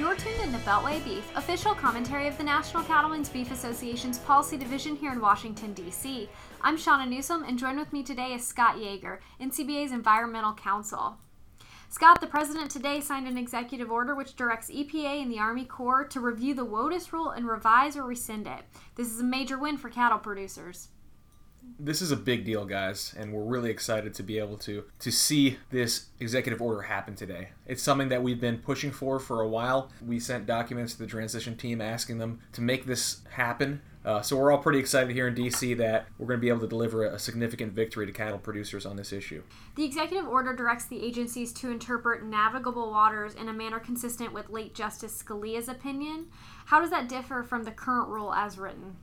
You're tuned into Beltway Beef, official commentary of the National Cattlemen's Beef Association's policy division here in Washington, D.C. I'm Shauna Newsom, and joined with me today is Scott Yager, NCBA's Environmental Counsel. Scott, the president today signed an executive order which directs EPA and the Army Corps to review the WOTUS rule and revise or rescind it. This is a major win for cattle producers this is a big deal, guys, and we're really excited to be able to to see this executive order happen today. It's something that we've been pushing for for a while. We sent documents to the transition team asking them to make this happen. Uh, so we're all pretty excited here in DC that we're going to be able to deliver a significant victory to cattle producers on this issue. The executive order directs the agencies to interpret navigable waters in a manner consistent with late Justice Scalia's opinion. How does that differ from the current rule as written?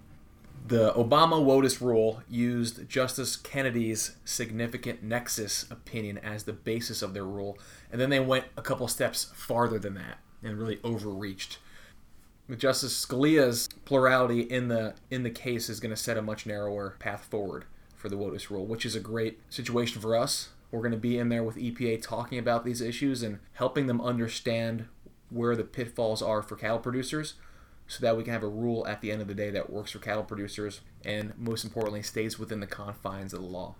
The Obama WOTUS rule used Justice Kennedy's significant nexus opinion as the basis of their rule, and then they went a couple steps farther than that and really overreached. Justice Scalia's plurality in the in the case is going to set a much narrower path forward for the WOTUS rule, which is a great situation for us. We're going to be in there with EPA talking about these issues and helping them understand where the pitfalls are for cattle producers so that we can have a rule at the end of the day that works for cattle producers and most importantly stays within the confines of the law.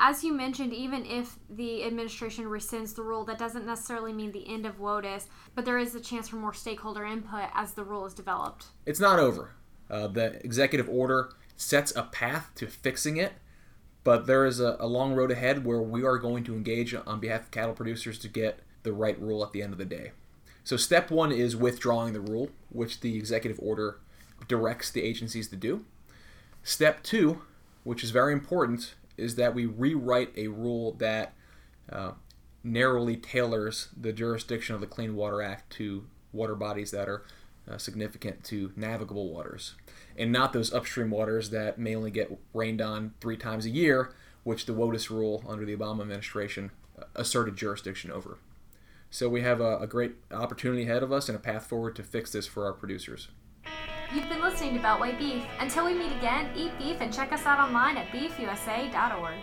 As you mentioned, even if the administration rescinds the rule, that doesn't necessarily mean the end of WOTUS, but there is a chance for more stakeholder input as the rule is developed. It's not over. Uh, the executive order sets a path to fixing it, but there is a, a long road ahead where we are going to engage on behalf of cattle producers to get the right rule at the end of the day. So, step one is withdrawing the rule, which the executive order directs the agencies to do. Step two, which is very important, is that we rewrite a rule that uh, narrowly tailors the jurisdiction of the Clean Water Act to water bodies that are uh, significant to navigable waters, and not those upstream waters that may only get rained on three times a year, which the WOTUS rule under the Obama administration uh, asserted jurisdiction over. So we have a, a great opportunity ahead of us and a path forward to fix this for our producers. You've been listening to Beltway Beef. Until we meet again, eat beef and check us out online at beefusa.org.